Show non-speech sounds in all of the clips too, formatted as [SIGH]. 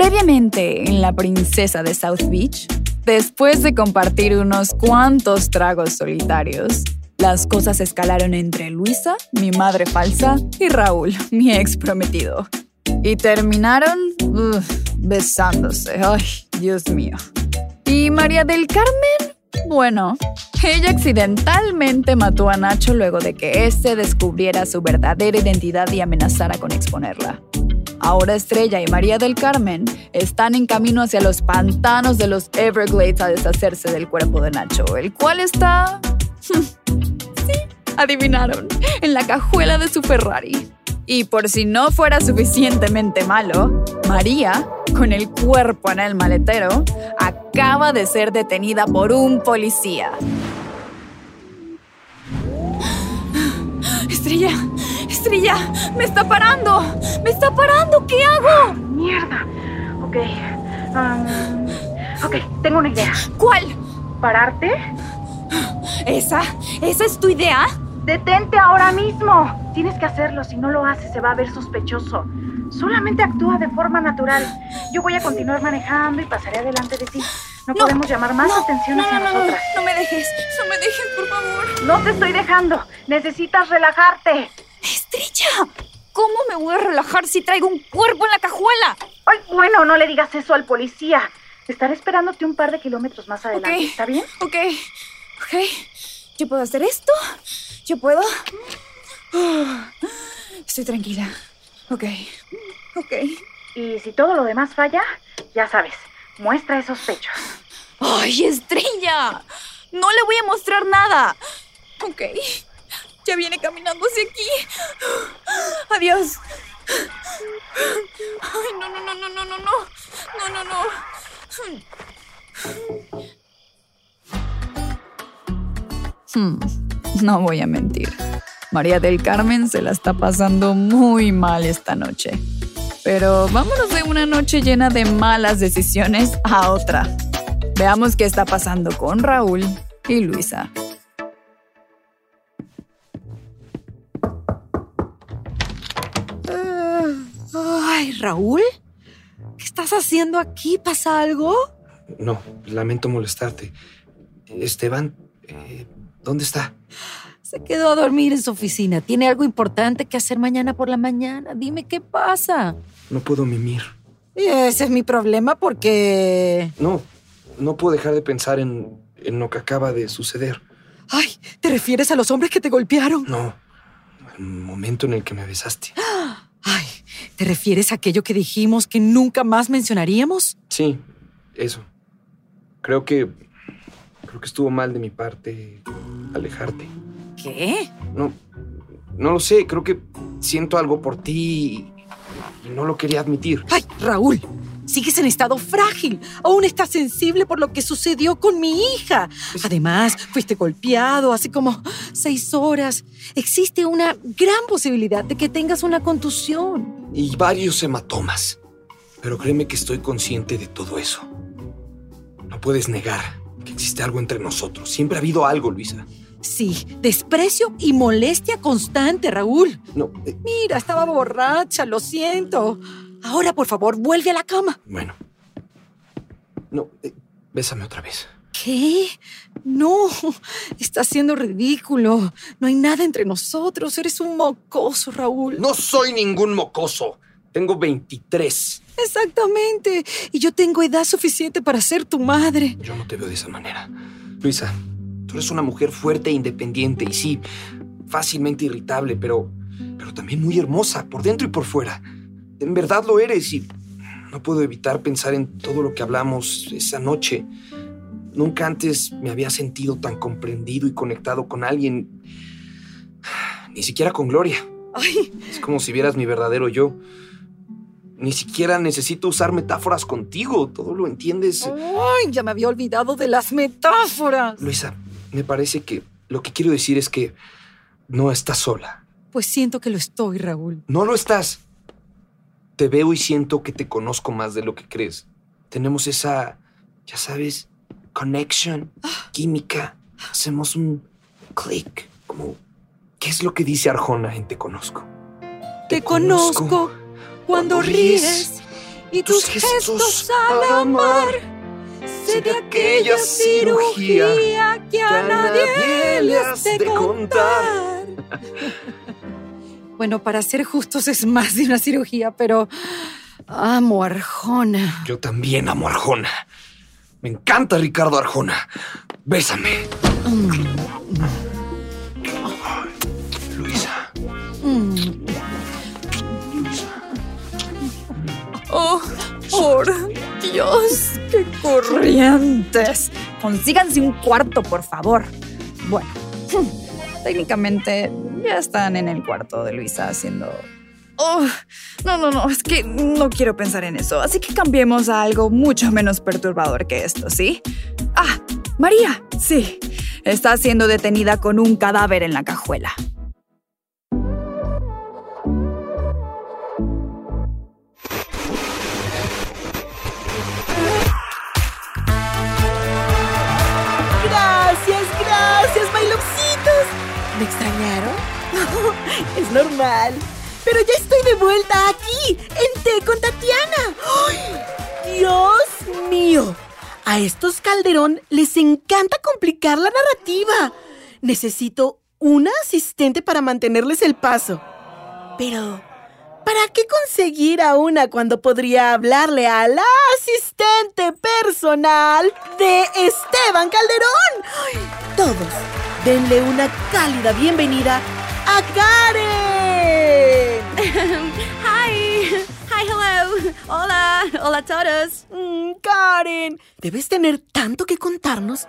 Previamente en La Princesa de South Beach, después de compartir unos cuantos tragos solitarios, las cosas escalaron entre Luisa, mi madre falsa, y Raúl, [LAUGHS] mi ex prometido. Y terminaron besándose. Ay, Dios mío. ¿Y María del Carmen? Bueno, ella accidentalmente mató a Nacho luego de que éste descubriera su verdadera identidad y amenazara con exponerla. Ahora Estrella y María del Carmen están en camino hacia los pantanos de los Everglades a deshacerse del cuerpo de Nacho, el cual está... [LAUGHS] sí, adivinaron, en la cajuela de su Ferrari. Y por si no fuera suficientemente malo, María, con el cuerpo en el maletero, acaba de ser detenida por un policía. [GASPS] Estrella, Estrella, me está parando, me está parando, ¿qué hago? Mierda. Ok. um, ok, tengo una idea. ¿Cuál? ¿Pararte? ¿Esa? ¿Esa es tu idea? ¡Detente ahora mismo! Tienes que hacerlo, si no lo haces se va a ver sospechoso. Solamente actúa de forma natural. Yo voy a continuar manejando y pasaré adelante de ti. No, No, podemos llamar más no, atención no, hacia no, no, no, nosotras. no me dejes, no me dejes, por favor. No te estoy dejando. Necesitas relajarte. Estrella, ¿cómo me voy a relajar si traigo un cuerpo en la cajuela? Ay, bueno, no le digas eso al policía. Estaré esperándote un par de kilómetros más adelante. ¿Está bien? Ok, ok. Yo puedo hacer esto. Yo puedo. Estoy tranquila. Ok, ok. Y si todo lo demás falla, ya sabes, muestra esos pechos. ¡Ay, estrella! No le voy a mostrar nada. Ok. Viene caminando hacia aquí. Adiós. Ay, no, no, no, no, no, no, no. No, no, no. Hmm, no voy a mentir. María del Carmen se la está pasando muy mal esta noche. Pero vámonos de una noche llena de malas decisiones a otra. Veamos qué está pasando con Raúl y Luisa. Ay, Raúl, ¿qué estás haciendo aquí? ¿Pasa algo? No, lamento molestarte. Esteban, eh, ¿dónde está? Se quedó a dormir en su oficina. Tiene algo importante que hacer mañana por la mañana. Dime qué pasa. No puedo mimir. Ese es mi problema porque... No, no puedo dejar de pensar en, en lo que acaba de suceder. Ay, ¿te refieres a los hombres que te golpearon? No, el momento en el que me besaste. [GASPS] Ay, ¿te refieres a aquello que dijimos que nunca más mencionaríamos? Sí, eso. Creo que. Creo que estuvo mal de mi parte alejarte. ¿Qué? No, no lo sé. Creo que siento algo por ti y, y no lo quería admitir. Ay, Raúl, sigues en estado frágil. Aún estás sensible por lo que sucedió con mi hija. Además, fuiste golpeado hace como seis horas. Existe una gran posibilidad de que tengas una contusión. Y varios hematomas. Pero créeme que estoy consciente de todo eso. No puedes negar que existe algo entre nosotros. Siempre ha habido algo, Luisa. Sí, desprecio y molestia constante, Raúl. No, eh, Mira, estaba borracha, lo siento. Ahora, por favor, vuelve a la cama. bueno. No, eh, bésame otra vez. ¿Qué? No, estás siendo ridículo. No hay nada entre nosotros. Eres un mocoso, Raúl. No soy ningún mocoso. Tengo 23. Exactamente. Y yo tengo edad suficiente para ser tu madre. Yo no te veo de esa manera. Luisa, tú eres una mujer fuerte e independiente y sí, fácilmente irritable, pero, pero también muy hermosa por dentro y por fuera. En verdad lo eres y no puedo evitar pensar en todo lo que hablamos esa noche. Nunca antes me había sentido tan comprendido y conectado con alguien, ni siquiera con Gloria. Ay, Es como si vieras mi verdadero yo. Ni siquiera necesito usar metáforas contigo. Todo lo entiendes. Ay, ya me había olvidado de las metáforas. Luisa, me parece que lo que quiero decir es que no estás sola. Pues siento que lo estoy, Raúl. No lo estás. Te veo y siento que te conozco más de lo que crees. Tenemos esa, ya sabes, connection, química. Hacemos un click. Como, ¿qué es lo que dice Arjona en Te Conozco? Te conozco cuando ríes y tus gestos al amar. Sé de aquella cirugía que a nadie le has de contar. [LAUGHS] Bueno, para ser justos es más de una cirugía, pero amo a Arjona. Yo también amo a Arjona. Me encanta Ricardo Arjona. Bésame. Luisa. Oh, por Dios, qué corrientes. Consíganse un cuarto, por favor. Bueno, técnicamente ya están en el cuarto de Luisa haciendo... Oh, no, no, no, es que no quiero pensar en eso. Así que cambiemos a algo mucho menos perturbador que esto, ¿sí? Ah, María, sí. Está siendo detenida con un cadáver en la cajuela. ¿Me extrañaron? [LAUGHS] es normal. Pero ya estoy de vuelta aquí, en Té con Tatiana. ¡Ay! Dios mío. A estos Calderón les encanta complicar la narrativa. Necesito una asistente para mantenerles el paso. Pero, ¿para qué conseguir a una cuando podría hablarle a la asistente personal de Esteban Calderón? ¡Ay! Todos, denle una cálida bienvenida a Karen. [LAUGHS] Hi. Hi, hello. Hola. Hola a todos. Mm, Karen, debes tener tanto que contarnos.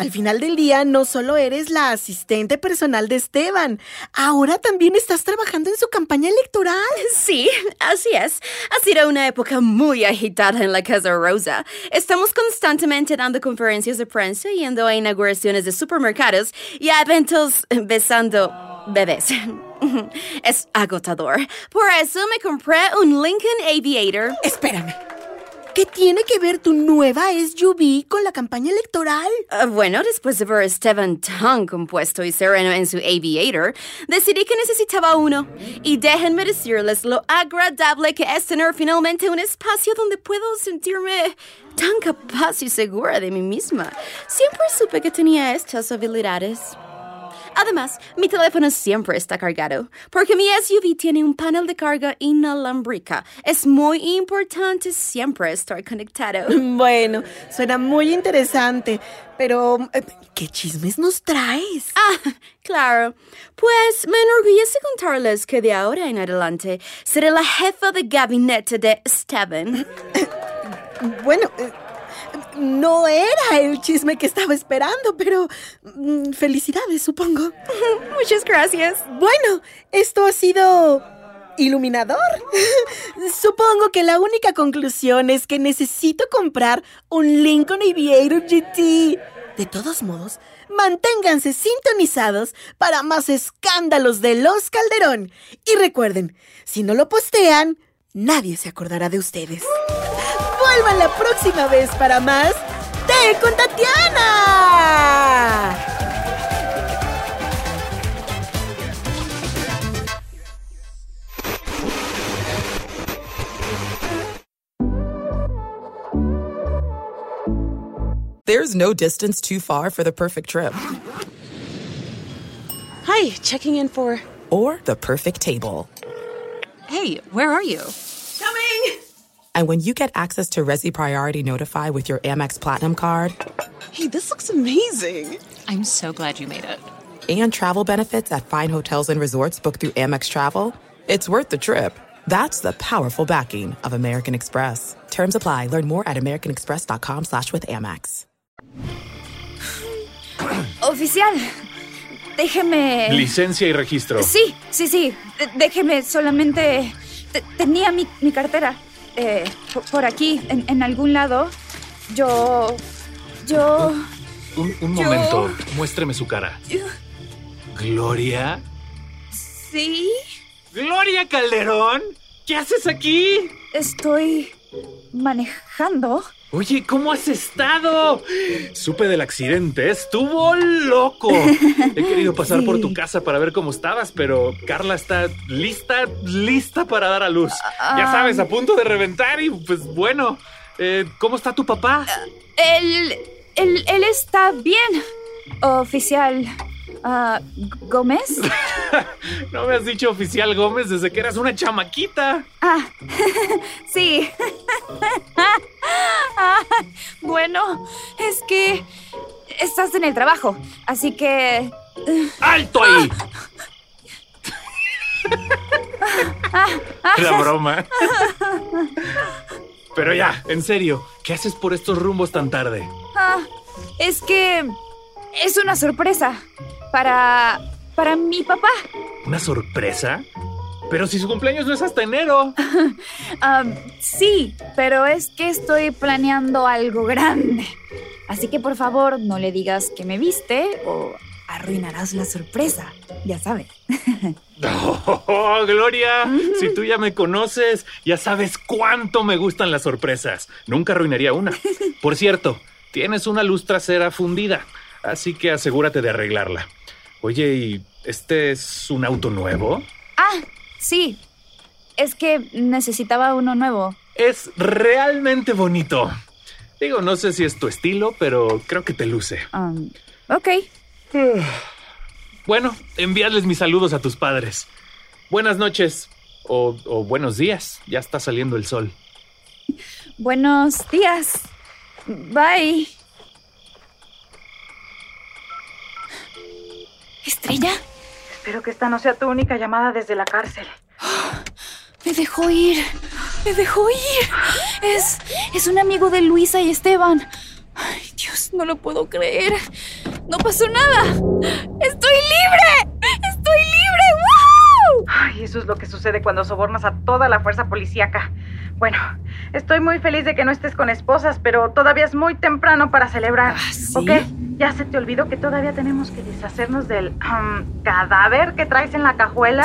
Al final del día, no solo eres la asistente personal de Esteban, ahora también estás trabajando en su campaña electoral. Sí, así es. Ha sido una época muy agitada en la Casa Rosa. Estamos constantemente dando conferencias de prensa, yendo a inauguraciones de supermercados y a eventos besando bebés. [LAUGHS] Es agotador. Por eso me compré un Lincoln Aviator. Espérame. ¿Qué tiene que ver tu nueva SUV con la campaña electoral? Uh, bueno, después de ver a Esteban tan compuesto y sereno en su Aviator, decidí que necesitaba uno. Y déjenme decirles lo agradable que es tener finalmente un espacio donde puedo sentirme tan capaz y segura de mí misma. Siempre supe que tenía estas habilidades. Además, mi teléfono siempre está cargado, porque mi SUV tiene un panel de carga inalámbrica. Es muy importante siempre estar conectado. [LAUGHS] Bueno, suena muy interesante, pero eh, ¿qué chismes nos traes? Ah, claro. Pues me enorgullece contarles que de ahora en adelante seré la jefa de gabinete de Esteban. [LAUGHS] Bueno, eh, no era el chisme que estaba esperando, pero mm, felicidades, supongo. [LAUGHS] Muchas gracias. Bueno, esto ha sido iluminador. [LAUGHS] Supongo que la única conclusión es que necesito comprar un Lincoln Aviator GT. De todos modos, manténganse sintonizados para más escándalos de los Calderón. Y recuerden, si no lo postean, nadie se acordará de ustedes. Vuelvan la próxima vez para más Té con Tatiana. There's no distance too far for the perfect trip. Hi, checking in for. Or the perfect table. Hey, where are you? Coming. And when you get access to Resi Priority Notify with your Amex Platinum card Hey, this looks amazing. I'm so glad you made it. and travel benefits at fine hotels and resorts booked through Amex Travel, it's worth the trip. That's the powerful backing of American Express. Terms apply. Learn more at americanexpress.com slash with Amex. [CLEARS THROAT] Oficial, déjeme... Licencia y registro. Sí, sí, sí. Déjeme solamente... tenía mi, mi cartera. Eh, po- por aquí, en, en algún lado. Yo... Yo... Un, un Yo- momento, muéstreme su cara. yo- ¿Gloria? Sí, ¡Gloria Calderón! ¿Qué haces aquí? estoy manejando. Oye, ¿cómo has estado? Supe del accidente, estuvo loco. [LAUGHS] He querido pasar por tu casa para ver cómo estabas, pero Carla está lista, lista para dar a luz. Ya Ah. sabes, a punto de reventar y pues bueno, eh, ¿cómo está tu papá? Él... Él, él está bien. Oficial... ah, ¿Gómez? [LAUGHS] No me has dicho oficial Gómez desde que eras una chamaquita. Ah, [LAUGHS] sí. Ah, bueno, es que estás en el trabajo, así que... ¡Alto ahí! Ah, ah, Era broma. Pero ya, en serio, ¿qué haces por estos rumbos tan tarde? ah, es que es una sorpresa para... para mi papá. ¿Una sorpresa? Pero si su cumpleaños no es hasta enero. [LAUGHS] Ah, sí, pero es que estoy planeando algo grande. Así que por favor no le digas que me viste o arruinarás la sorpresa. Ya sabes. [LAUGHS] Oh, Gloria, si tú ya me conoces, ya sabes cuánto me gustan las sorpresas. Nunca arruinaría una. Por cierto, tienes una luz trasera fundida, así que asegúrate de arreglarla. Oye, ¿y este es un auto nuevo? Sí. Es que necesitaba uno nuevo. Es realmente bonito. Digo, no sé si es tu estilo, pero creo que te luce. Um, ok. Bueno, envíales mis saludos a tus padres. Buenas noches. O, o buenos días. Ya está saliendo el sol. Buenos días. Bye. ¿Estrella? Espero que esta no sea tu única llamada desde la cárcel. [GASPS] Me dejó ir. Me dejó ir. Es. Es un amigo de Luisa y Esteban. Ay, Dios, no lo puedo creer. No pasó nada. ¡Estoy libre! ¡Estoy libre! ¡Wow! Ay, eso es lo que sucede cuando sobornas a toda la fuerza policíaca. Bueno, estoy muy feliz de que no estés con esposas, pero todavía es muy temprano para celebrar. ¿sí? ¿Ok? ¿Ya se te olvidó que todavía tenemos que deshacernos del um, cadáver que traes en la cajuela?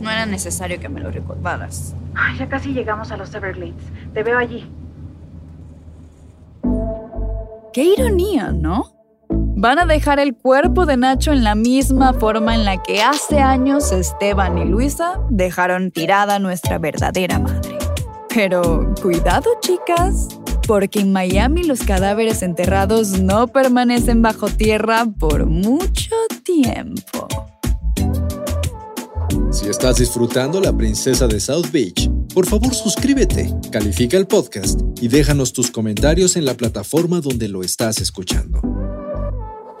No era necesario que me lo recordaras. Ay, ya casi llegamos a los Everglades. Te veo allí. Qué ironía, ¿no? Van a dejar el cuerpo de Nacho en la misma forma en la que hace años Esteban y Luisa dejaron tirada a nuestra verdadera madre. Pero cuidado, chicas, porque en Miami los cadáveres enterrados no permanecen bajo tierra por mucho tiempo. Si estás disfrutando La Princesa de South Beach, por favor suscríbete, califica el podcast y déjanos tus comentarios en la plataforma donde lo estás escuchando.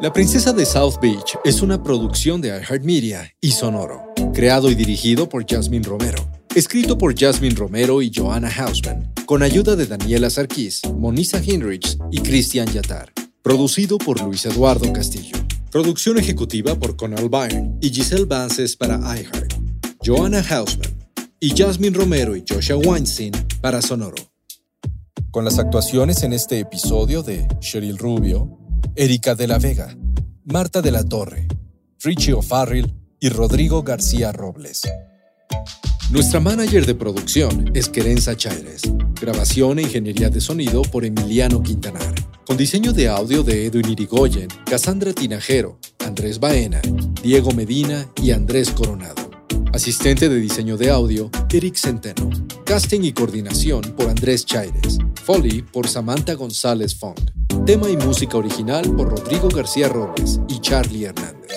La Princesa de South Beach es una producción de iHeartMedia y Sonoro, creado y dirigido por Jasmine Romero, escrito por Jasmine Romero y Joanna Hausman, con ayuda de Daniela Sarkis, Monisa Hinrichs y Christian Yatar, producido por Luis Eduardo Castillo. Producción ejecutiva por Conal Byrne y Giselle Vances para iHeart. Joanna Hausman y Jasmine Romero y Joshua Weinstein para Sonoro. Con las actuaciones en este episodio de Cheryl Rubio, Erika de la Vega, Marta de la Torre, Richie O'Farrill y Rodrigo García Robles. Nuestra manager de producción es Querenza Chaires. Grabación e ingeniería de sonido por Emiliano Quintanar. Con diseño de audio de Edwin Irigoyen, Cassandra Tinajero, Andrés Baena, Diego Medina y Andrés Coronado. Asistente de diseño de audio, Eric Centeno. Casting y coordinación por Andrés Chaires. Foley por Samantha González Fong. Tema y música original por Rodrigo García Robles y Charlie Hernández.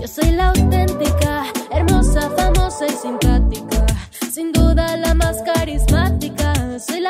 Yo soy la auténtica, hermosa, famosa y simpática.